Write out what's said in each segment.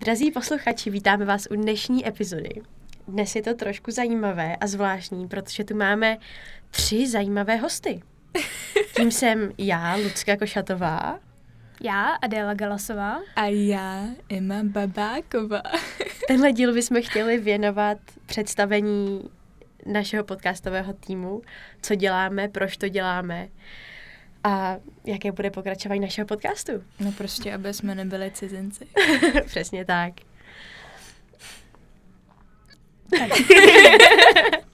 Drazí posluchači, vítáme vás u dnešní epizody. Dnes je to trošku zajímavé a zvláštní, protože tu máme tři zajímavé hosty. Tím jsem já, Lucka Košatová. Já, Adéla Galasová. A já, Emma Babáková. Tenhle díl bychom chtěli věnovat představení našeho podcastového týmu, co děláme, proč to děláme a jaké bude pokračování našeho podcastu. No prostě, aby jsme nebyli cizinci. Přesně tak.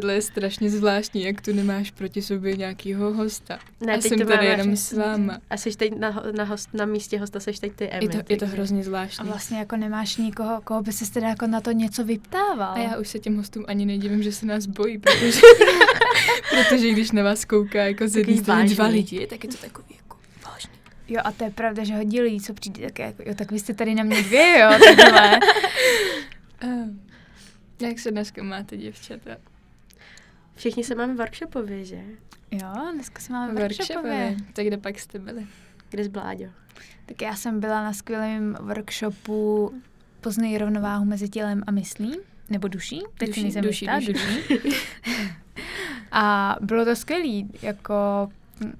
Tohle je strašně zvláštní, jak tu nemáš proti sobě nějakýho hosta. Ne, a teď jsem to tady jenom s váma. A jsi teď na, na, host, na místě hosta, seš teď ty, Emmy. Je to, je to hrozně A zvláštní. vlastně jako nemáš nikoho, koho by si teda jako na to něco vyptával. A já už se těm hostům ani nedivím, že se nás bojí, protože, protože když na vás kouká jako z jedné dva lidi, tak je to takový jako vážný. Jo, a to je pravda, že hodně lidí, co přijde, tak jako, jo, tak vy jste tady na mě dvě, jo, takhle. Uh, jak se dneska máte, děvčata? Všichni se máme workshopově, že? Jo, dneska se máme Workshopově. workshopově. Tak kde pak jste byli? Kde jsi Bláďo? Tak já jsem byla na skvělém workshopu Poznej rovnováhu mezi tělem a myslí, nebo duší, teď Duší, nejsem duší, jistá, duší. duší. a bylo to skvělý, jako hm,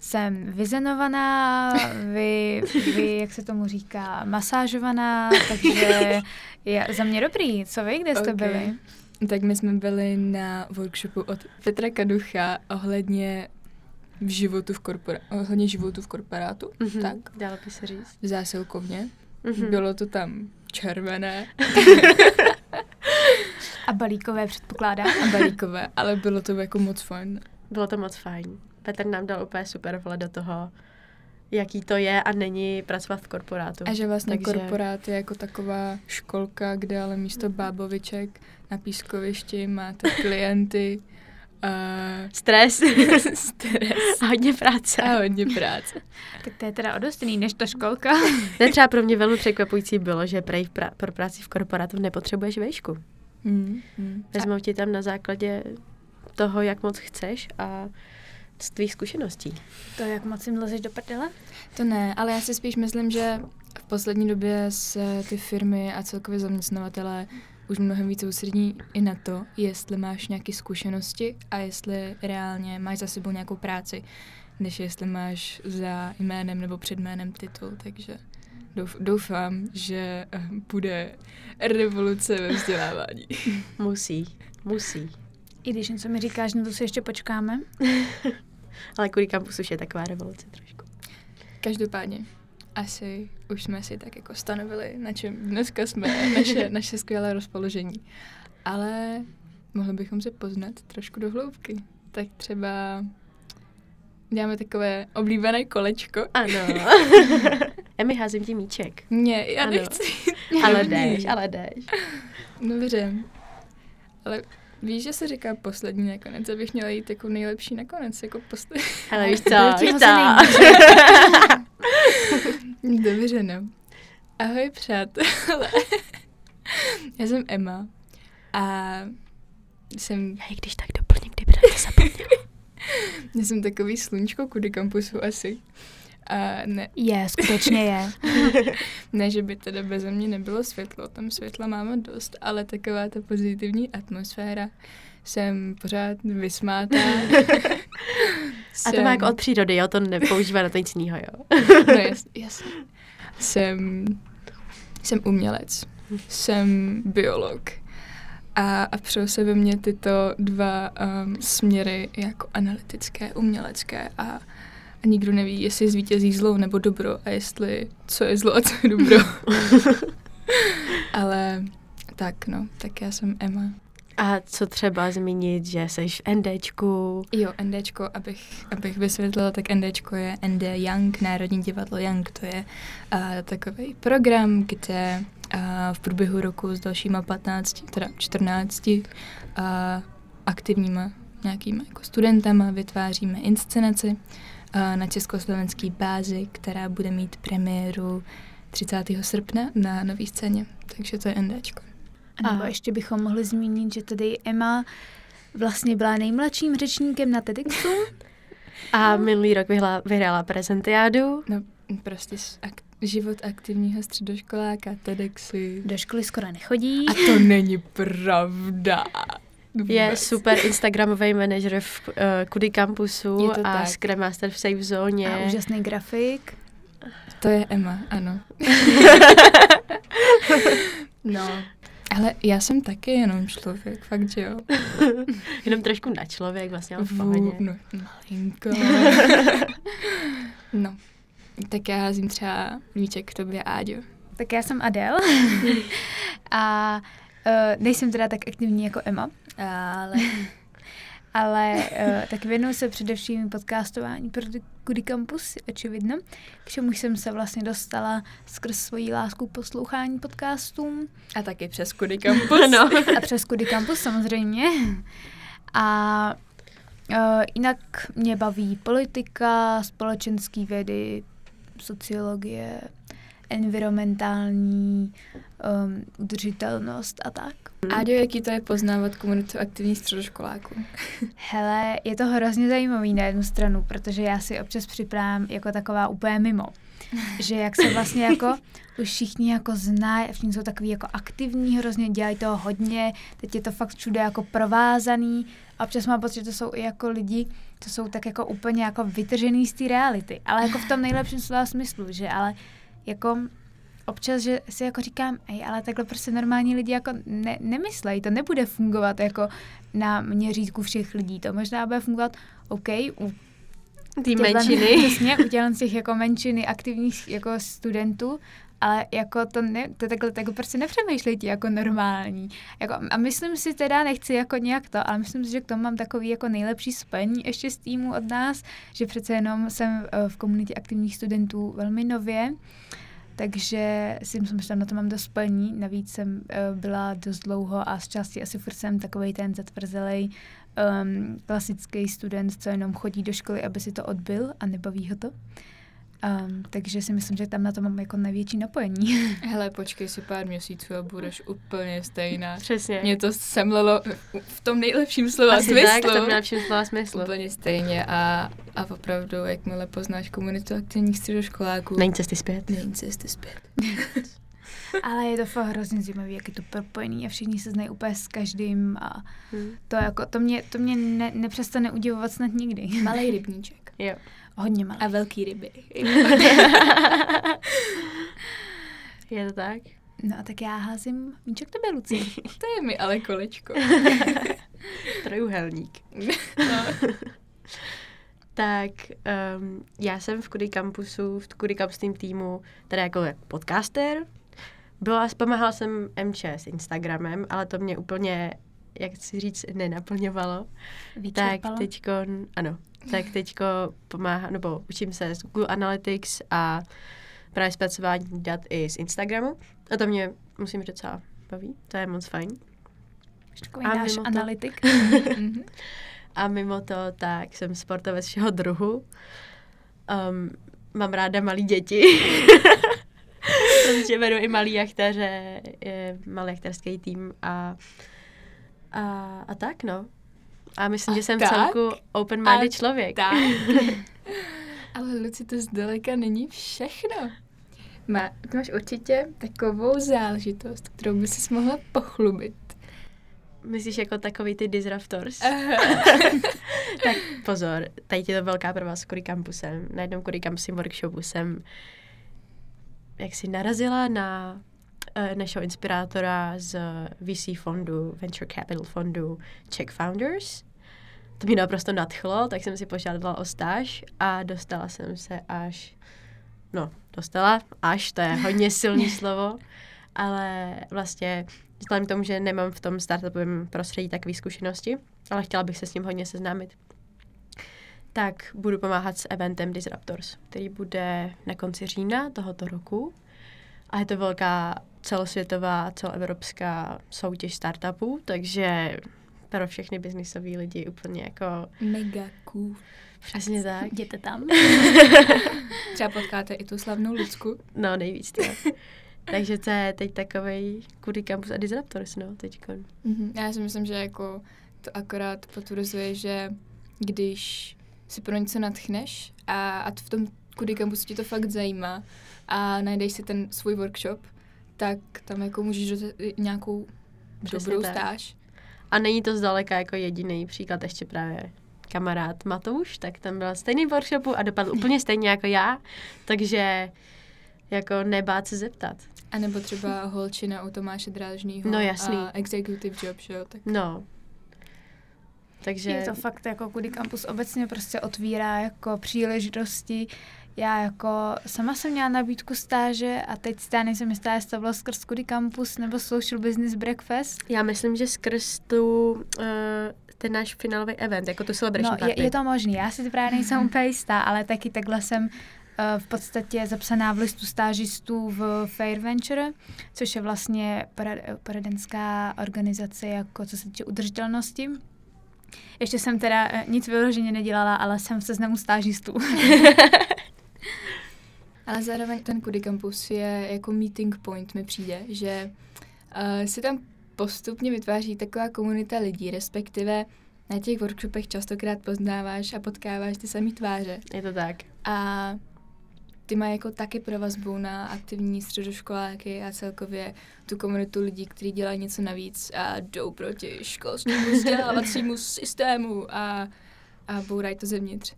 jsem vyzenovaná, vy, vy, jak se tomu říká, masážovaná, takže je za mě dobrý. Co vy, kde jste Ok. byli? Tak my jsme byli na workshopu od Petra Kaducha ohledně v životu v korpora- ohledně životu v korporátu, Mhm, tak, Dalo by se říct. v zásilkovně. Mhm. Bylo to tam červené A balíkové předpokládám. a balíkové, ale bylo to jako moc fajn. Bylo to moc fajn. Petr nám dal úplně super vhled do toho, jaký to je a není pracovat v korporátu. A že vlastně Takže- korporát je jako taková školka, kde ale místo báboviček na pískovišti máte klienty a Stres stres a hodně práce. a hodně práce. Tak to je teda o dost jiný než ta školka. Ne, třeba pro mě velmi překvapující bylo, že prej pra- pro práci v korporátu nepotřebuješ vejšku. Mm, mm. Vezmou ti tam na základě toho, jak moc chceš a z tvých zkušeností. To jak moc jim lezeš do prdele? To ne, ale já si spíš myslím, že v poslední době se ty firmy a celkově zaměstnavatelé už mnohem více soustředí i na to, jestli máš nějaké zkušenosti a jestli reálně máš za sebou nějakou práci, než jestli máš za jménem nebo před jménem titul, takže douf- doufám, že eh, bude revoluce ve vzdělávání. Musí, musí. I když něco mi říkáš, no to si ještě počkáme. Ale kvůli kampusu už je taková revoluce trošku. Každopádně, asi už jsme si tak jako stanovili, na čem dneska jsme, naše, naše skvělé rozpoložení. Ale mohli bychom se poznat trošku do hloubky. Tak třeba děláme takové oblíbené kolečko. Ano. Emi, házím ti míček. Ne, já Ano. nechci. Ale jdeš, ale jdeš. Dobře. Ale víš, že se říká poslední nakonec, abych měla jít jako nejlepší nakonec, jako poslední. Ale víš co, víš co. Dobře, no. Ahoj, přátelé. Já jsem Emma a jsem, Já i když tak doplním, kdyby na to zapomněla. já jsem takový sluníčko kudy kampusu asi. A ne, Je, skutečně je. ne, že by teda bez mě nebylo světlo, tam světla máme dost, ale taková ta pozitivní atmosféra. Jsem pořád vysmátá. A to má jako od přírody, jo? To nepoužívá na to nic jiného, jo? No jasně. Jsem, jsem umělec, jsem biolog a, a přou se ve mně tyto dva um, směry jako analytické, umělecké a, a nikdo neví, jestli zvítězí zlo nebo dobro a jestli co je zlo a co je dobro. Ale tak no, tak já jsem Emma. A co třeba zmínit, že jsi v NDčku, Jo, NDčko, abych, abych vysvětlila, tak NDčko je ND Young, Národní divadlo Young, to je uh, takový program, kde uh, v průběhu roku s dalšíma 15, teda 14 uh, aktivníma nějakýma jako studentama vytváříme inscenaci uh, na československé bázi, která bude mít premiéru 30. srpna na nový scéně. Takže to je NDčko. A nebo A- ještě bychom mohli zmínit, že tady Emma vlastně byla nejmladším řečníkem na TEDxu. a minulý rok vyhla, vyhrála prezentiádu. No, prostě ak- život aktivního středoškoláka TEDxy. Do školy skoro nechodí. A to není pravda. Je Vůbec. super Instagramový manažer v uh, Kudy Campusu Je to a tak. Scrum Master v Safe Zone. A úžasný grafik. To je Emma, ano. no. Ale já jsem taky jenom člověk, fakt, že jo. Jenom trošku na člověk, vlastně ale v pohodě. no, malinko. no. Tak já házím třeba míček k tobě, Áďo. Tak já jsem Adel. a uh, nejsem teda tak aktivní jako Emma, Ale... ale uh, tak věnuju se především podcastování pro Kudy Campus, očividno, k čemu jsem se vlastně dostala skrz svoji lásku k poslouchání podcastům A taky přes Kudy Campus. no. a přes Kudy Campus samozřejmě. A uh, jinak mě baví politika, společenské vědy, sociologie, environmentální um, udržitelnost a tak. Áďo, jaký to je poznávat komunitu aktivních středoškoláků? Hele, je to hrozně zajímavý na jednu stranu, protože já si občas připravám jako taková úplně mimo. Že jak se vlastně jako už všichni jako znají, všichni jsou takový jako aktivní, hrozně dělají toho hodně, teď je to fakt všude jako provázaný a občas mám pocit, že to jsou i jako lidi, to jsou tak jako úplně jako vytržený z té reality, ale jako v tom nejlepším slova smyslu, že ale jako občas, že si jako říkám, ej, ale takhle prostě normální lidi jako ne, nemyslejí, to nebude fungovat jako na měřítku všech lidí, to možná bude fungovat OK, u těchto- menšiny. Přesně, u těch jako menšiny aktivních jako studentů, ale jako to, ne, to takhle, takhle prostě nepřemýšlejte jako normální. Jako, a myslím si teda, nechci jako nějak to, ale myslím si, že k tomu mám takový jako nejlepší spojení ještě z týmu od nás, že přece jenom jsem eh, v komunitě aktivních studentů velmi nově, takže si myslím, že tam na to mám dost spojení. Navíc jsem uh, byla dost dlouho a z části asi furt jsem takový ten zatvrzelej um, klasický student, co jenom chodí do školy, aby si to odbil a nebaví ho to. Um, takže si myslím, že tam na to mám jako největší napojení. Hele, počkej si pár měsíců a budeš úplně stejná. Přesně. Mě to semlelo v tom nejlepším slova Asi smyslu. tak, v nejlepším slova smyslu. Úplně stejně a, a opravdu, jakmile poznáš komunitu aktivních středoškoláků, Není cesty zpět. není cesty zpět. Ale je to fakt hrozně zajímavé, jak je to propojený a všichni se znají úplně s každým a Hmm. to jako, to mě, to mě ne, nepřestane udivovat snad nikdy. Malý rybníček. Jo. Hodně malý. A velký ryby. Je to tak? No a tak já házím míček tebe, Luci. to je mi ale kolečko. Trojuhelník. No. Tak um, já jsem v Kudy Campusu, v Kudy Campus Team týmu, teda jako podcaster. Byla, pomáhala jsem MČ s Instagramem, ale to mě úplně, jak si říct, nenaplňovalo. Vyčerpalo. Tak teďko, ano, tak teďko pomáhám, nebo učím se z Google Analytics a právě zpracování dat i z Instagramu. A to mě, musím říct, docela baví. To je moc fajn. Takový A náš mimo to- analytik. Mhm. A mimo to, tak jsem sportovec všeho druhu. Um, mám ráda malí děti. Protože vedu i malý jachtaře, malý jachterský tým a, a, a tak, no. A myslím, A že jsem tak? celku open-minded člověk. Tak. Ale Luci, to zdaleka není všechno. Má, ty máš určitě takovou záležitost, kterou by si mohla pochlubit. Myslíš jako takový ty disruptors? tak pozor, tady je to velká pro vás Campusem. Na jednom Kudy Campusem workshopu jsem jak si narazila na našeho inspirátora z VC fondu, Venture Capital fondu Czech Founders. To mě naprosto nadchlo, tak jsem si požádala o stáž a dostala jsem se až, no, dostala až, to je hodně silný slovo, ale vlastně vzhledem k tomu, že nemám v tom startupovém prostředí takové zkušenosti, ale chtěla bych se s ním hodně seznámit, tak budu pomáhat s eventem Disruptors, který bude na konci října tohoto roku. A je to velká celosvětová, celoevropská soutěž startupů, takže pro všechny biznisové lidi úplně jako Mega cool. přesně tak. Jděte tam. Třeba potkáte i tu slavnou Lucku. No, nejvíc to. Takže to je teď takový Kudy Campus a Disruptors, no, teďkon. Mhm. Já si myslím, že jako to akorát potvrzuje, že když si pro něco natchneš a, a v tom kudy kampus tě to fakt zajímá a najdeš si ten svůj workshop, tak tam jako můžeš dostat nějakou Přesně dobrou tak. stáž. A není to zdaleka jako jediný příklad, ještě právě kamarád Matouš, tak tam byl stejný workshopu a dopadl úplně stejně jako já, takže jako nebát se zeptat. A nebo třeba holčina u Tomáše Drážnýho. No, jasný. A executive job, že jo? Tak No. Takže... Je to fakt jako kudy kampus obecně prostě otvírá jako příležitosti. Já jako sama jsem měla nabídku stáže a teď stále nejsem jistá, jestli to bylo skrz kudy kampus nebo social business breakfast. Já myslím, že skrz tu, uh, ten náš finálový event, jako tu celebration No, party. je, je to možný, já si to právě nejsem úplně jistá, ale taky takhle jsem eh, v podstatě zapsaná v listu stážistů v Fair Venture, což je vlastně porad- poradenská organizace, jako co se týče udržitelnosti. Ještě jsem teda eh, nic vyloženě nedělala, ale jsem v seznamu stážistů. Ale zároveň ten Kudy Campus je jako meeting point, mi přijde, že uh, si tam postupně vytváří taková komunita lidí, respektive na těch workshopech častokrát poznáváš a potkáváš ty samé tváře. Je to tak. A ty mají jako taky provazbu na aktivní středoškoláky a celkově tu komunitu lidí, kteří dělají něco navíc a jdou proti školskému vzdělávacímu systému a, a bourají to zevnitř.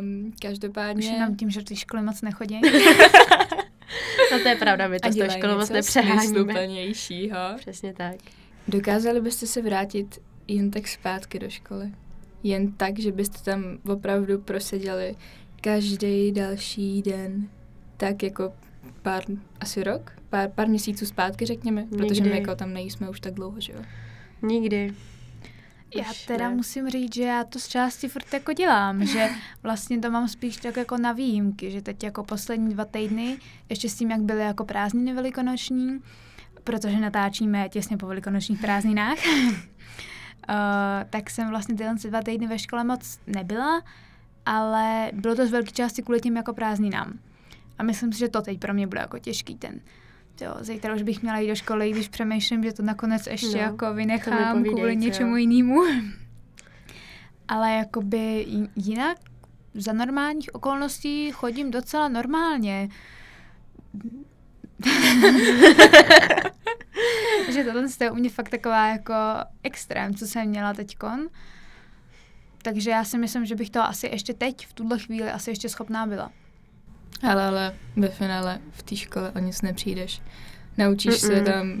Um, Už každopádně... jenom tím, že ty školy moc nechodí. No to je pravda, my to s tou dělají školou moc nepřeháníme. Přesně tak. Dokázali byste se vrátit jen tak zpátky do školy? Jen tak, že byste tam opravdu proseděli každý další den, tak jako pár, asi rok, pár, pár měsíců zpátky řekněme, protože my Nikdy. jako tam nejsme už tak dlouho, že jo. Nikdy. Já teda ne. musím říct, že já to z části furt jako dělám, že vlastně to mám spíš tak jako na výjimky, že teď jako poslední dva týdny, ještě s tím, jak byly jako prázdniny velikonoční, protože natáčíme těsně po velikonočních prázdninách, uh, tak jsem vlastně tyhle dva týdny ve škole moc nebyla, ale bylo to z velké části kvůli tím jako prázdninám. A myslím si, že to teď pro mě bude jako těžký ten Jo, zítra už bych měla jít do školy, když přemýšlím, že to nakonec ještě No, jako vynechám kvůli něčemu jinému. Ale jakoby jinak za normálních okolností chodím docela normálně. že tohle je u mě fakt taková jako extrém, co jsem měla teďkon. Takže já si myslím, že bych to asi ještě teď, v tuhle chvíli, asi ještě schopná byla. Ale, ale ve finále v té škole o nic nepřijdeš. Naučíš se Mm-mm. tam uh,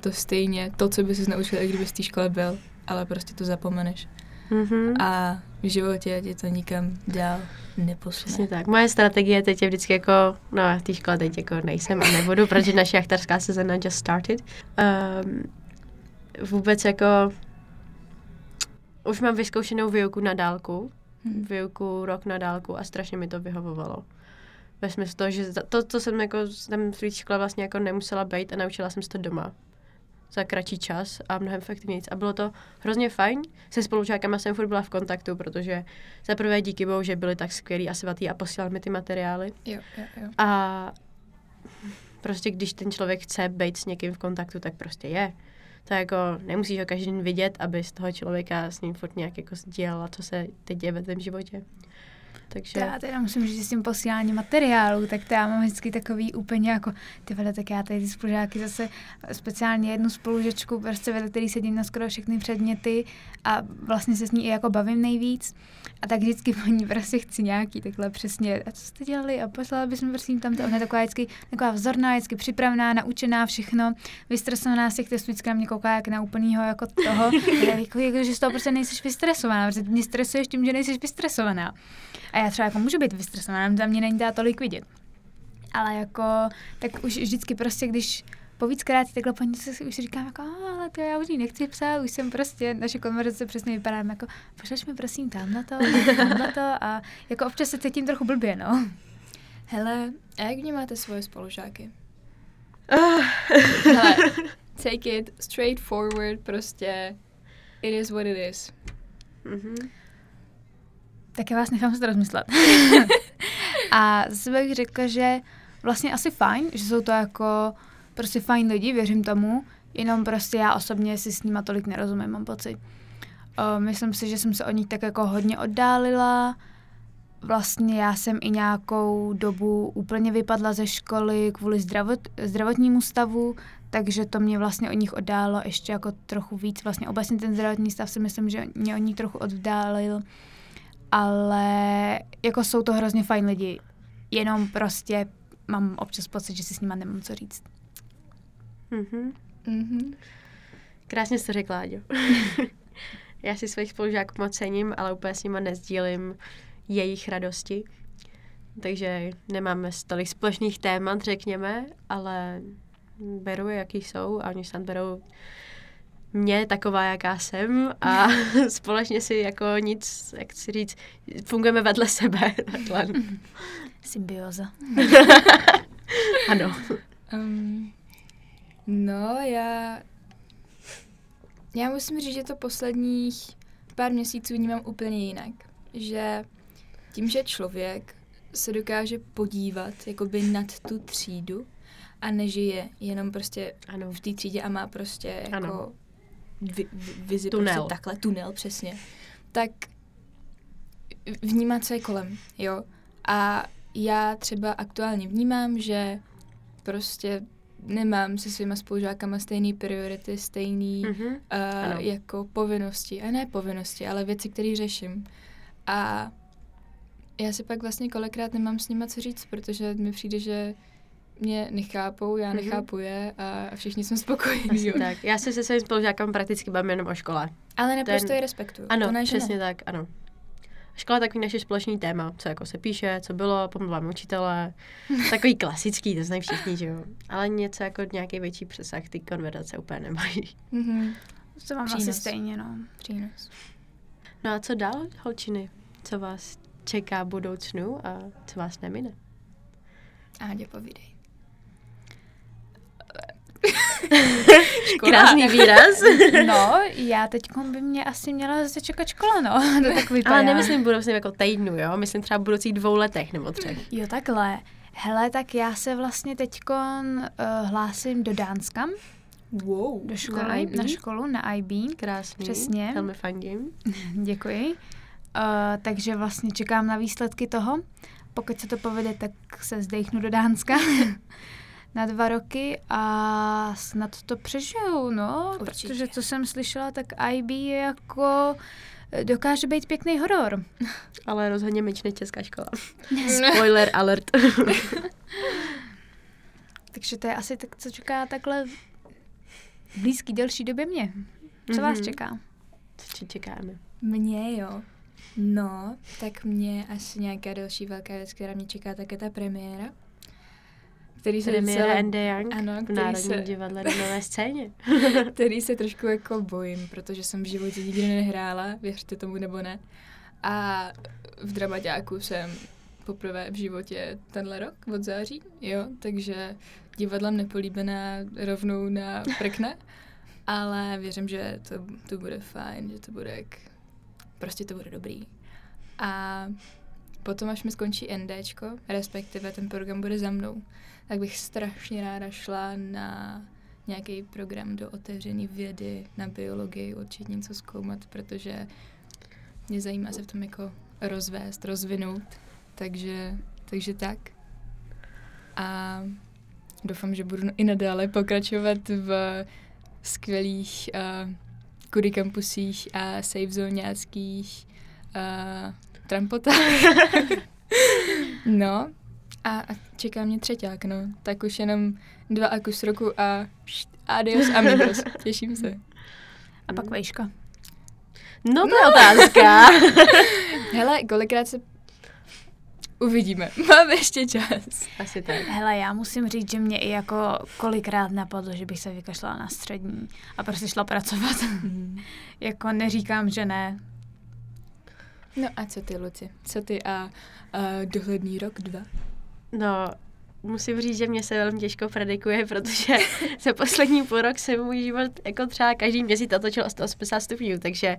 to stejně, to, co bys naučil, i kdyby v té škole byl, ale prostě to zapomeneš. Mhm. A v životě tě to nikam dál neposune. Přesně tak. Moje strategie teď je vždycky jako, no v té škole teď jako nejsem a nebudu, protože naše jachtarská sezóna just started. Um, vůbec jako, už mám vyzkoušenou výuku na dálku, Hm. výuku rok na dálku a strašně mi to vyhovovalo. Ve smyslu toho, že to, co jsem jako tam škole vlastně jako nemusela být a naučila jsem se to doma za kratší čas a mnohem efektivněji. A bylo to hrozně fajn. Se spolužákama jsem furt byla v kontaktu, protože za prvé díky bohu, že byli tak skvělí a svatý a posílali mi ty materiály. Jo, jo, jo. A prostě když ten člověk chce být s někým v kontaktu, tak prostě je. To jako nemusíš ho každý den vidět, aby z toho člověka s ním furt nějak jako sdělala, co se teď děje ve tvém životě. Takže... Já teda musím říct, že s tím posíláním materiálu, tak to já mám vždycky takový úplně jako, ty vede, tak já tady ty spolužáky zase speciálně jednu spolužečku, prostě vedle který sedím na skoro všechny předměty a vlastně se s ní i jako bavím nejvíc. A tak vždycky po ní prostě chci nějaký takhle přesně, a co jste dělali a poslala bys mi prosím tam to, ona je taková vždycky taková vzorná, vždycky připravená, naučená všechno, vystresovaná z těch testů, vždycky na mě kouká jak na úplnýho jako toho, jako, jako, že z toho prostě nejseš vystresovaná, protože mě stresuješ tím, že nejseš vystresovaná. A já třeba jako můžu být vystresovaná, za mě není dá tolik vidět. Ale jako, tak už vždycky prostě, když po víckrát takhle po něco si už si říkám jako, "A, ale to já už jí nechci psát, už jsem prostě, naše konverzace přesně vypadá jako, pošleš mi prosím tam na to, tam na to a jako občas se cítím trochu blbě, no. Hele, a jak vnímáte svoje spolužáky? Ah. Hele, take it straight forward, prostě it is what it is. Mhm. Tak já vás nechám se to rozmyslet. a zase bych řekla, že vlastně asi fajn, že jsou to jako prostě fajn lidi, věřím tomu, jenom prostě já osobně si s nima tolik nerozumím, mám pocit. Uh, myslím si, že jsem se od nich tak jako hodně oddálila vlastně já jsem i nějakou dobu úplně vypadla ze školy kvůli zdravot, zdravotnímu stavu, takže to mě vlastně od nich oddálo ještě jako trochu víc. Vlastně obecně ten zdravotní stav si myslím, že mě od nich trochu oddálil, ale jako jsou to hrozně fajn lidi. Jenom prostě mám občas pocit, že si s nima nemám co říct. Mhm. Mhm. Krásně jsi to řekla, Áďo. Já si svých spolužáků moc cením, ale úplně s nima nezdílím jejich radosti. Takže nemáme tolik společných témat, řekněme, ale beru je, jaký jsou a oni snad berou mě taková, jaká jsem a společně si jako nic, jak si říct, fungujeme vedle sebe. Takhle. Symbioza. Ano. Um, no, já... Já musím říct, že to posledních pár měsíců vnímám úplně jinak. Že tím, že člověk se dokáže podívat jakoby nad tu třídu a nežije jenom prostě Ano. v té třídě a má prostě Ano. Vi, vi, vizi Tunel. Prostě takhle, tunel přesně, tak vnímá, co je kolem, jo. A já třeba aktuálně vnímám, že prostě nemám se svýma spolužákama stejné priority, stejný Mhm. uh, Ano. jako povinnosti. A ne povinnosti, ale věci, které řeším. A já si pak vlastně kolikrát nemám s nima co říct, protože mi přijde, že mě nechápou, já Mhm. nechápu je a, všichni jsme spokojení. Asi Jo. tak. Já se se svým spolužákem prakticky bavím jenom o škole. Ale naprosto Ten- je respektuju. Ano, to ne, přesně ne. tak, ano. Škola je takový naše společný téma, co jako se píše, co bylo, pomluváme učitele, takový klasický, to znají všichni, že jo. Ale něco jako nějaký větší přesah ty konverzace úplně nemají. Mhm. To mám asi Přínos. stejně, no. Přínos. No a co dál, holčiny? Co vás čeká v budoucnu a co vás nemine? Ádě, povídej. Krásný výraz. No, já teď by mě asi měla zase čekat škola, no. To tak vypadá. Ale nemyslím v budoucnu jako týdnu, jo? Myslím třeba v budoucích dvou letech nebo třech. Jo, takhle. Hele, tak já se vlastně teď uh, hlásím do Dánska, Wow. do školy, Na na, IB? na školu, na IB. Krásný. Přesně. Velmi fandím. Děkuji. Uh, takže vlastně čekám na výsledky toho. Pokud se to povede, tak se zdechnu do Dánska na dva roky a snad to přežiju, no. Určitě. Protože co jsem slyšela, tak IB je jako dokáže být pěkný horor. Ale rozhodně myč než česká škola. Spoiler alert. Takže to je asi tak, co čeká takhle v blízký delší době mě. Co vás Mhm. čeká? Co čekáme? Mě jo. No, tak mě asi nějaká další velká věc, která mě čeká, tak je ta premiéra. Který se Premiéra docela- Andy Young Ano, v Národním se- divadle na Nové scéně. který se trošku jako bojím, protože jsem v životě nikdy nehrála, věřte tomu nebo ne. A v dramaťáku jsem poprvé v životě tenhle rok od září, jo, takže divadlem nepolíbená rovnou na prkne, ale věřím, že to, to bude fajn, že to bude jak, prostě to bude dobrý. A potom, až mi skončí NDčko, respektive ten program bude za mnou, tak bych strašně ráda šla na nějaký program do otevřené vědy, na biologii, určitě něco zkoumat, protože mě zajímá se v tom jako rozvést, rozvinout. Takže, takže tak. A doufám, že budu i nadále pokračovat v skvělých uh, kudy kampusích a safe zoňáckých uh, trampotách. no, a, a čeká mě třeťák, no. Tak už jenom dva a kus roku a št, adios amigos. Těším se. A pak vejška. No to je otázka. Hele, kolikrát se uvidíme. Máme ještě čas. Asi tak. Hele, já musím říct, že mě i jako kolikrát napadlo, že bych se vykašlala na střední a prostě šla pracovat. jako neříkám, že ne. No a co ty, Luci? Co ty a, a dohledný rok, dva? No, musím říct, že mě se velmi těžko predikuje, protože za poslední půl rok se můj život jako třeba každý měsíc otočil o 180 stupňů, takže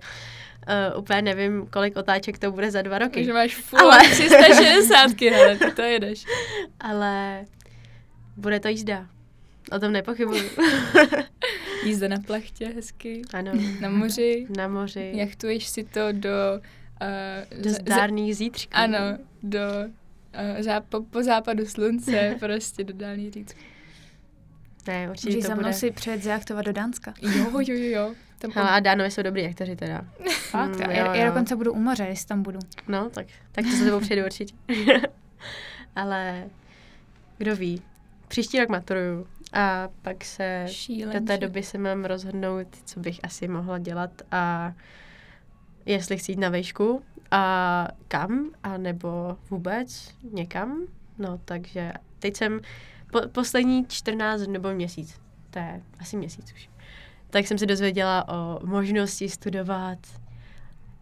uh, úplně nevím, kolik otáček to bude za dva roky. Takže máš full Ale- Ale... 360, hele, ty to jedeš. Ale bude to jízda. O tom nepochybuju. Jízda na plachtě, hezky. ano. Na moři. Na moři. Jachtuješ si to do Uh, Do zdárných zítřků. Ano, do uh, záp- po, po západu slunce, prostě do dálných zítřků. Ne, určitě Můžeš to za mnou bude. si přijet zajaktovat do Dánska. Jo, jo, jo, jo. Tam Hele, a Dánovi jsou dobrý aktoři teda. Fakt? Mm, já, jo, já jo. dokonce budu u moře, jestli tam budu. No, tak, tak to se tebou přijde určitě. Ale kdo ví. Příští rok maturuju a pak se Šílenče. do té doby se mám rozhodnout, co bych asi mohla dělat a jestli chci jít na vejšku a kam, a nebo vůbec někam. No, takže teď jsem po, poslední 14 dnů nebo měsíc, to je asi měsíc už, tak jsem se dozvěděla o možnosti studovat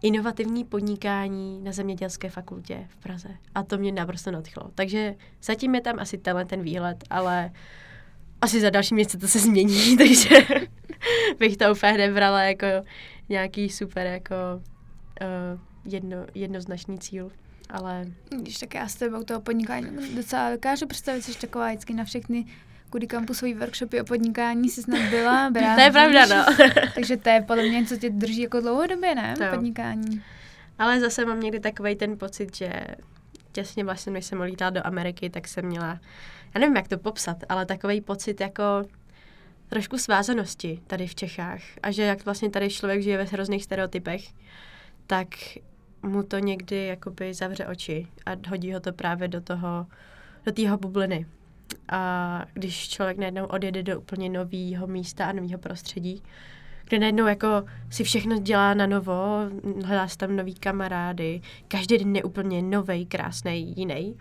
inovativní podnikání na zemědělské fakultě v Praze. A to mě naprosto nadchlo. Takže zatím je tam asi tenhle ten výhled, ale asi za další měsíc to se změní, takže bych to úplně nebrala jako nějaký super jako jedno, jednoznačný cíl. Ale Když tak já s tebou toho podnikání docela dokážu představit, jsi taková vždycky na všechny kudy kampusový workshopy o podnikání si snad byla, brát. to je pravda, no. Takže to je podle mě, co tě drží jako dlouhodobě, ne? To. Podnikání. Ale zase mám někdy takový ten pocit, že těsně vlastně, než jsem lítala do Ameriky, tak jsem měla, já nevím, jak to popsat, ale takový pocit jako trošku svázanosti tady v Čechách. A že jak vlastně tady člověk žije ve hrozných stereotypech, tak mu to někdy jakoby zavře oči a hodí ho to právě do toho, do té jeho bubliny. A když člověk najednou odjede do úplně nového místa a nového prostředí, kde najednou jako si všechno dělá na novo, hledá si tam nový kamarády, každý den je úplně novej, krásný, jiný.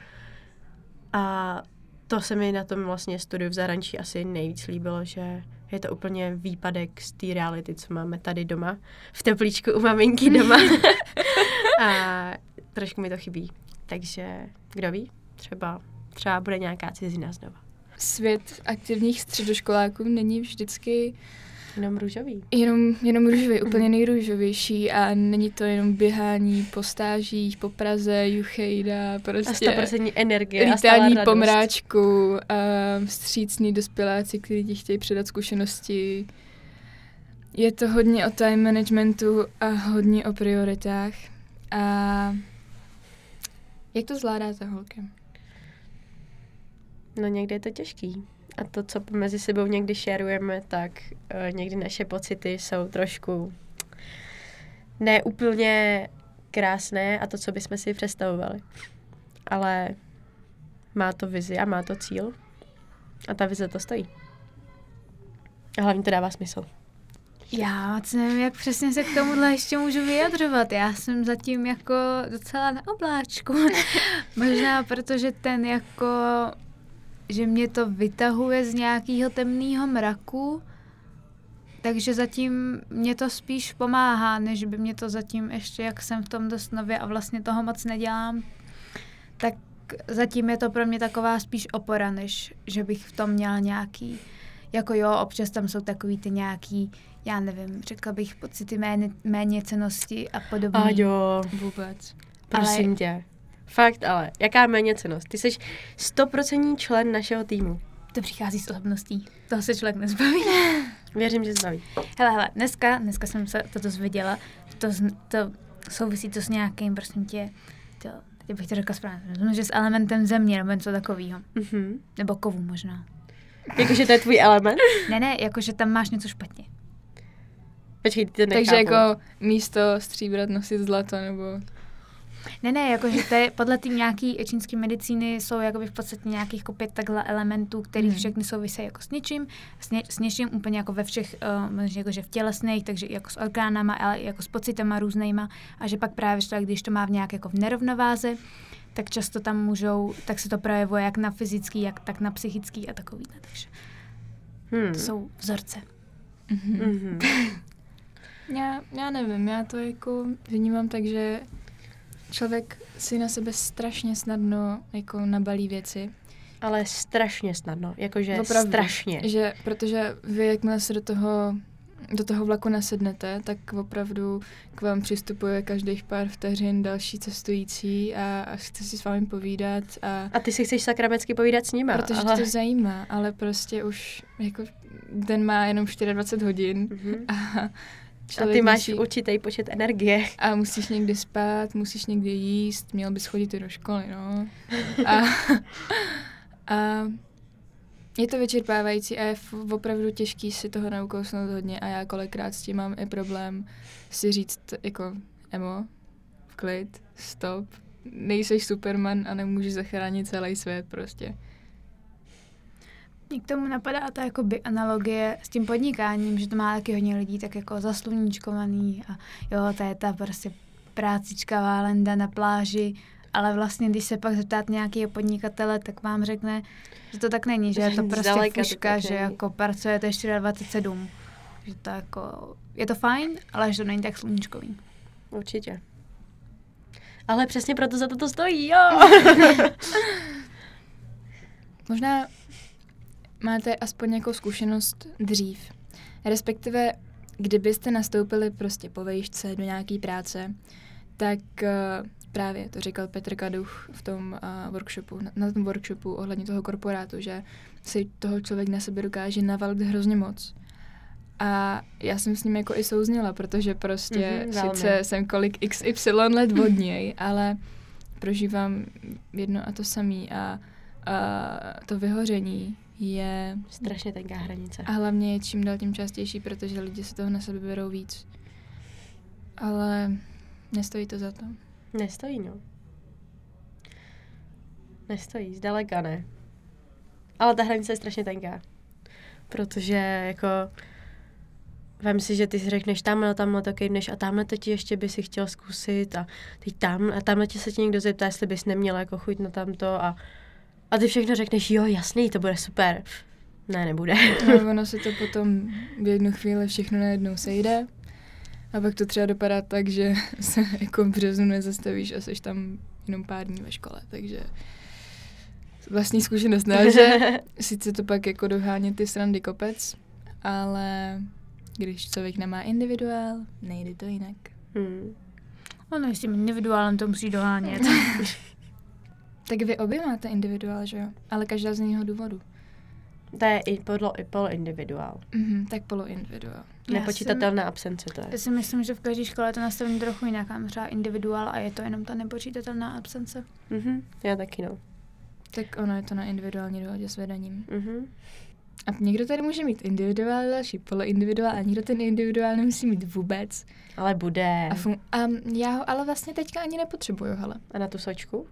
A to se mi na tom vlastně studiu v zahraničí asi nejvíc líbilo, že je to úplně výpadek z té reality, co máme tady doma, v teplíčku u maminky doma. a trošku mi to chybí. Takže kdo ví, třeba, třeba bude nějaká cizina znova. Svět aktivních středoškoláků není vždycky Jenom růžový. jenom, jenom růžový, úplně nejrůžovější a není to jenom běhání po stážích, po Praze, Juchejda, A prostě 100% energie a lítání radost. po mráčku, a vstřícní dospěláci, kteří ti chtějí předat zkušenosti. Je to hodně o time managementu a hodně o prioritách. A jak to zvládáte, holky? No někdy je to těžký. A to, co mezi sebou někdy šerujeme, tak uh, někdy naše pocity jsou trošku neúplně krásné a to, co bychom si představovali. Ale má to vizi a má to cíl. A ta vize to stojí. A hlavně to dává smysl. Já moc nevím, jak přesně se k tomuhle ještě můžu vyjadřovat. Já jsem zatím jako docela na obláčku. Možná protože ten jako, že mě to vytahuje z nějakého temného mraku, takže zatím mě to spíš pomáhá, než by mě to zatím ještě, jak jsem v tom dost nově a vlastně toho moc nedělám, tak zatím je to pro mě taková spíš opora, než že bych v tom měla nějaký, jako jo, občas tam jsou takový ty nějaký, já nevím, řekla bych pocity méně, méně cenosti a podobně. A jo, Vůbec. prosím Ale- tě. Fakt, ale jaká méně cenost? Ty jsi stoprocentní člen našeho týmu. To přichází s osobností. Toho se člověk nezbaví. Věřím, že zbaví. Hele, hele, dneska, dneska jsem se to dozvěděla, to, to souvisí to s nějakým, prosím tě, to, teď bych to řekla správně, no, že s elementem země nebo něco takového. Mhm. Nebo kovu možná. Jakože to je tvůj element? Ne, ne, jakože tam máš něco špatně. Počkej, ty to nechápu. Takže jako místo stříbrat nosit zlato, nebo... Ne, ne, jakože to je podle té nějaký čínské medicíny jsou jakoby v podstatě nějakých jako pět takhle elementů, který Mhm. všechny souvisejí jako s něčím, s, ně, s něčím úplně jako ve všech, uh, možná jakože v tělesných, takže jako s orgánama, ale i jako s pocitama různýma a že pak právě člověk, když to má v nějak jako v nerovnováze, tak často tam můžou, tak se to projevuje jak na fyzický, jak tak na psychický a takový. Takže Hmm. to jsou vzorce. Mhm. Já, já nevím, já to jako vnímám tak, že člověk si na sebe strašně snadno jako nabalí věci. Ale strašně snadno, jakože Opravdu. strašně. Že, protože vy, jakmile se do toho, do toho vlaku nasednete, tak opravdu k vám přistupuje každých pár vteřin další cestující a, a chce si s vámi povídat a A ty si chceš sakramecky povídat s nima. protože ale... to zajímá, ale prostě už jako den má jenom 24 hodin Mhm. a A ty máš musí... určitý počet energie. A musíš někdy spát, musíš někdy jíst, měl bys chodit i do školy, no. A, a je to vyčerpávající a je opravdu těžký si toho naukousnout hodně a já kolikrát s tím mám i problém si říct jako emo, klid, stop, nejseš Superman a nemůžeš zachránit celý svět prostě. Mě k tomu napadá ta jakoby analogie s tím podnikáním, že to má taky hodně lidí tak jako zasluníčkovaný a jo, to je ta prostě prácička válenda na pláži, ale vlastně, když se pak zeptat nějakého podnikatele, tak vám řekne, že to tak není, že je to prostě Zdaleka fuška, to že není. jako pracujete 24-7. Že to jako, je to fajn, ale že to není tak sluníčkový. Určitě. Ale přesně proto za to to stojí, jo. Možná máte aspoň nějakou zkušenost dřív. Respektive, kdybyste nastoupili prostě po vejšce do nějaké práce, tak uh, právě to říkal Petr Kaduch v tom uh, workshopu, na, na tom workshopu ohledně toho korporátu, že si toho člověk na sebe dokáže navalit hrozně moc. A já jsem s ním jako i souzněla, protože prostě mm-hmm, sice jsem kolik XY let od něj, ale prožívám jedno a to samé a, a to vyhoření je... Strašně tenká hranice. A hlavně je čím dál tím častější, protože lidi se toho na sebe berou víc. Ale nestojí to za to. Nestojí, no. Nestojí, zdaleka ne. Ale ta hranice je strašně tenká. Protože jako Vem si, že ty si řekneš tamhle, tamhle to kejvneš a tamhle to ti ještě by si chtěl zkusit a teď tam a tamhle ti se ti někdo zeptá, jestli bys neměla jako chuť na tamto a, a ty všechno řekneš, jo, jasný, to bude super. Ne, nebude. No, ono se to potom v jednu chvíli všechno najednou sejde a pak to třeba dopadá tak, že se jako v březnu nezastavíš a jsi tam jenom pár dní ve škole, takže vlastní zkušenost ne, že sice to pak jako doháně ty srandy kopec, ale když člověk nemá individuál, nejde to jinak. Hmm. Ono s tím individuálem to musí dohánět. Tak vy obě máte individuál, že jo? Ale každá z jiného důvodu. To je i podlo, i poloindividuál. Mm-hmm, tak poloindividuál. Nepočítatelná absence to je. Já si myslím, že v každé škole je to nastavení trochu jinak. Mám třeba individuál a je to jenom ta nepočítatelná absence. Mm-hmm, já taky no. Tak ono je to na individuální dohodě s vedením. Mm-hmm. A někdo tady může mít individuál, další poloindividuál a někdo ten individuál nemusí mít vůbec. Ale bude. A, fun- a já ho ale vlastně teďka ani nepotřebuju, hele. A na tu sočku?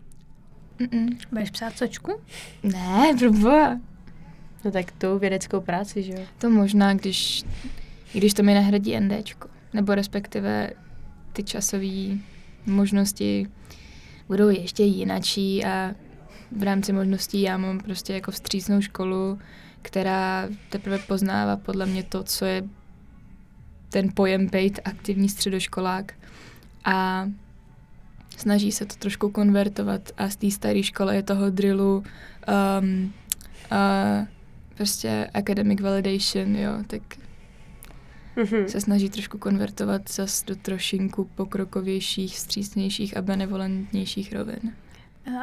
Mm-mm. Budeš psát sočku? Ne, proboha. No tak tu vědeckou práci, že jo? To možná, když, když to mi nahradí NDčko. Nebo respektive ty časové možnosti budou ještě jinačí a v rámci možností já mám prostě jako vstřícnou školu, která teprve poznává podle mě to, co je ten pojem být aktivní středoškolák a snaží se to trošku konvertovat a z té staré školy je toho drillu um, uh, prostě academic validation, jo, tak mm-hmm. se snaží trošku konvertovat zase do trošinku pokrokovějších, střícnějších a benevolentnějších rovin.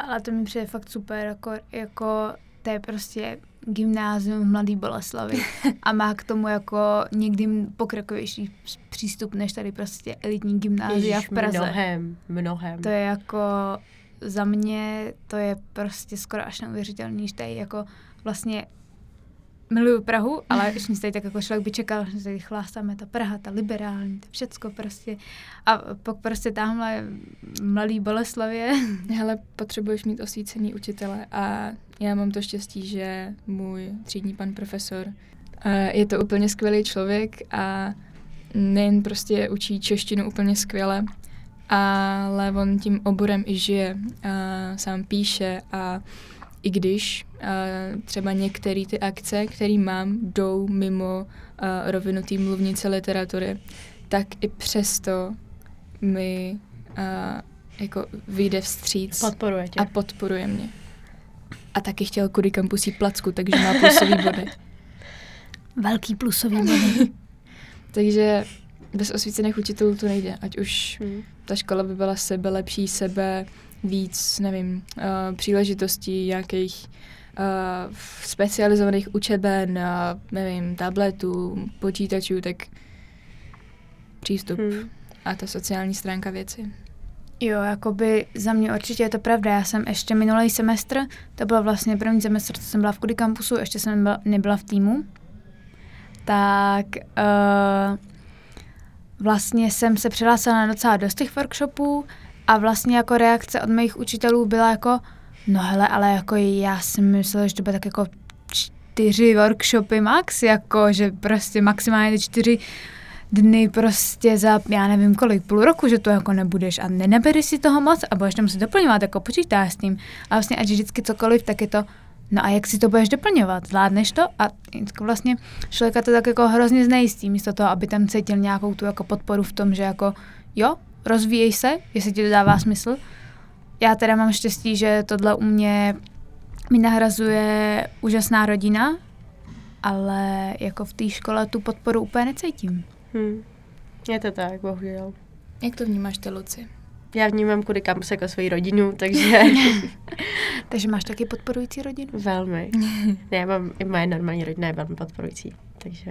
Ale to mi přijde fakt super, jako, jako to je prostě gymnázium v Mladý Boleslavi a má k tomu jako někdy pokrokovější přístup než tady prostě elitní gymnázia v Praze. Mnohem, mnohem. To je jako za mě, to je prostě skoro až neuvěřitelný, že tady jako vlastně miluju Prahu, ale když tady tak jako člověk by čekal, že tady chlástáme ta Praha, ta liberální, to všecko prostě. A pak prostě tamhle mladý Boleslavě. Hele, potřebuješ mít osvícený učitele a já mám to štěstí, že můj třídní pan profesor je to úplně skvělý člověk a nejen prostě učí češtinu úplně skvěle, ale on tím oborem i žije, a sám píše a i když uh, třeba některé ty akce, které mám, jdou mimo uh, rovinu té mluvnice literatury, tak i přesto mi uh, jako vyjde vstříc podporuje tě. a podporuje mě. A taky chtěl kudy kampusí placku, takže má plusový body. Velký plusový body. takže bez osvícených učitelů to nejde, ať už hmm. ta škola by byla sebe lepší, sebe víc, nevím, uh, příležitostí, nějakých uh, specializovaných učeben, uh, nevím, tabletů, počítačů, tak přístup Hmm. a ta sociální stránka věci. Jo, jakoby za mě určitě je to pravda. Já jsem ještě minulý semestr, to byl vlastně první semestr, co jsem byla v Kudy kampusu, ještě jsem nebyla, nebyla v týmu, tak uh, vlastně jsem se přihlásila na docela dost těch workshopů a vlastně jako reakce od mých učitelů byla jako, no hele, ale jako já jsem myslela, že to bude tak jako čtyři workshopy max, jako že prostě maximálně ty čtyři dny prostě za, já nevím kolik, půl roku, že to jako nebudeš a nenabereš si toho moc a budeš to muset doplňovat, jako počítáš s tím. A vlastně ať vždycky cokoliv, tak je to, no a jak si to budeš doplňovat? Zvládneš to? A vlastně člověka to tak jako hrozně znejistí, místo toho, aby tam cítil nějakou tu jako podporu v tom, že jako jo, rozvíjej se, jestli ti to dává smysl. Já teda mám štěstí, že tohle u mě mi nahrazuje úžasná rodina, ale jako v té škole tu podporu úplně necítím. Hmm. Je to tak, bohužel. Jak to vnímáš ty, Luci? Já vnímám kudy kampus jako svoji rodinu, takže Takže máš taky podporující rodinu? velmi. Ne, já mám, i moje normální rodina je velmi podporující, takže.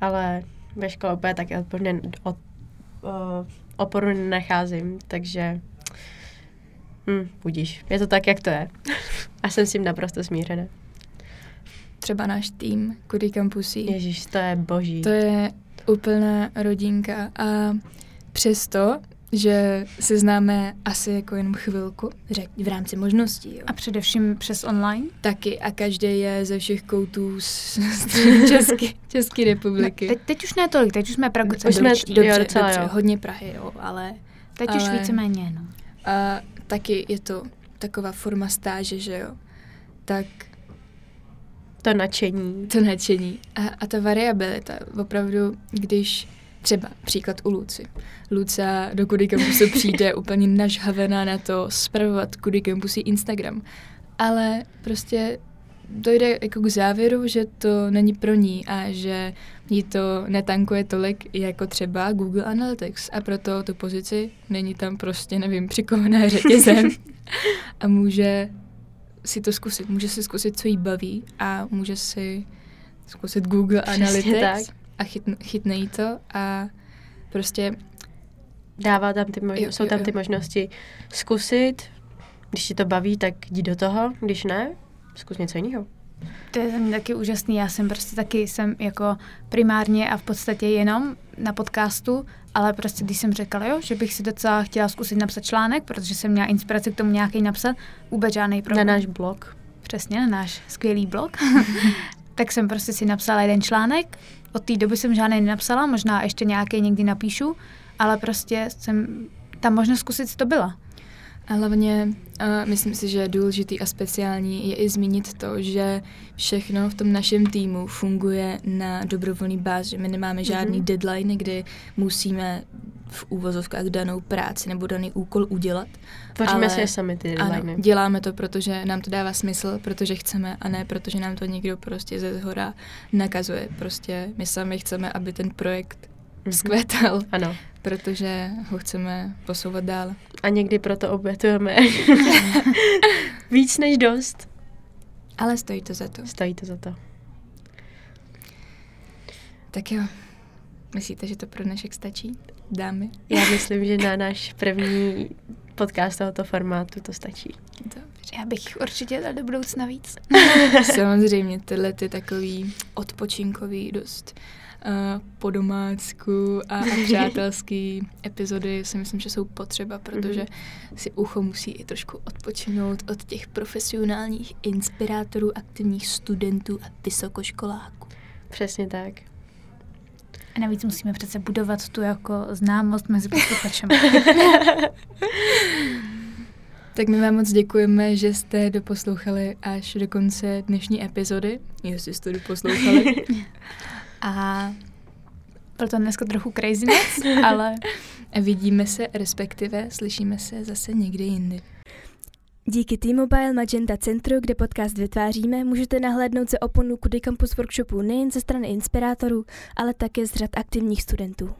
Ale ve škole úplně taky odporně, od, o, oporu nenacházím, takže hm, budíš. Je to tak, jak to je. A jsem s tím naprosto smířená. Třeba náš tým, Kudy Campusí. Ježíš, to je boží. To je úplná rodinka a přesto, že se známe asi jako jenom chvilku, řek, v rámci možností, jo. A především přes online? taky a každý je ze všech koutů z, z České, České republiky. No, teď, teď už ne tolik, teď už jsme Už jsme- pragucentričtí. jo, dobře, docela dobře, jo. hodně Prahy, jo, ale Teď už ale- víceméně, no. a taky je to taková forma stáže, že jo. Tak To nadšení. to nadšení a, a ta variabilita, opravdu, když třeba příklad u Luci. Luca do Kudy Campusu přijde úplně nažhavená na to spravovat Kudy Campusy Instagram. Ale prostě dojde jako k závěru, že to není pro ní a že jí to netankuje tolik jako třeba Google Analytics a proto tu pozici není tam prostě, nevím, přikovaná řetězem a může si to zkusit. Může si zkusit, co jí baví a může si zkusit Google Přesně Analytics tak. a chytne, chytne jí to a prostě Dává tam ty možnosti, Jo, jsou jo, tam jo. ty možnosti zkusit, když ti to baví, tak jdi do toho, když ne, zkus něco jiného. To je za mě taky úžasný. Já jsem prostě taky jsem jako primárně a v podstatě jenom na podcastu, ale prostě když jsem řekla, jo, že bych si docela chtěla zkusit napsat článek, protože jsem měla inspiraci k tomu nějaký napsat, vůbec žádný Na problém. náš blog. Přesně, na náš skvělý blog. tak jsem prostě si napsala jeden článek. Od té doby jsem žádný nenapsala, možná ještě nějaký někdy napíšu, ale prostě jsem, ta možnost zkusit to byla. A hlavně uh, myslím si, že důležitý a speciální je i zmínit to, že všechno v tom našem týmu funguje na dobrovolný bázi. že My nemáme žádný Mhm. mm-hmm. deadline, kdy musíme v úvozovkách danou práci nebo daný úkol udělat. Tvoříme si je sami ty Ano, deadliny. děláme to, protože nám to dává smysl, protože chceme a ne protože nám to někdo prostě ze zhora nakazuje. Prostě my sami chceme, aby ten projekt. Vzkvétal, Ano. protože ho chceme posouvat dál. A někdy proto obětujeme víc než dost. Ale stojí to za to. Stojí to za to. Tak jo. Myslíte, že to pro dnešek stačí? Dámy? Já myslím, že na náš první podcast tohoto formátu to stačí. Dobře. Já bych určitě dala do budoucna víc. Samozřejmě tyhle ty takový odpočinkový dost uh, po domácku a, a přátelský epizody si myslím, že jsou potřeba, protože si ucho musí i trošku odpočinout od těch profesionálních inspirátorů, aktivních studentů a vysokoškoláků. Přesně tak. A navíc musíme přece budovat tu jako známost mezi posluchačem. Tak my vám moc děkujeme, že jste doposlouchali až do konce dnešní epizody, jestli jste doposlouchali. A byl to dneska trochu craziness, ale vidíme se, respektive slyšíme se zase někde jindy. Díky T-Mobile Magenta Centru, kde podcast vytváříme, můžete nahlédnout se oponu Kudy Campus workshopu nejen ze strany inspirátorů, ale také z řad aktivních studentů.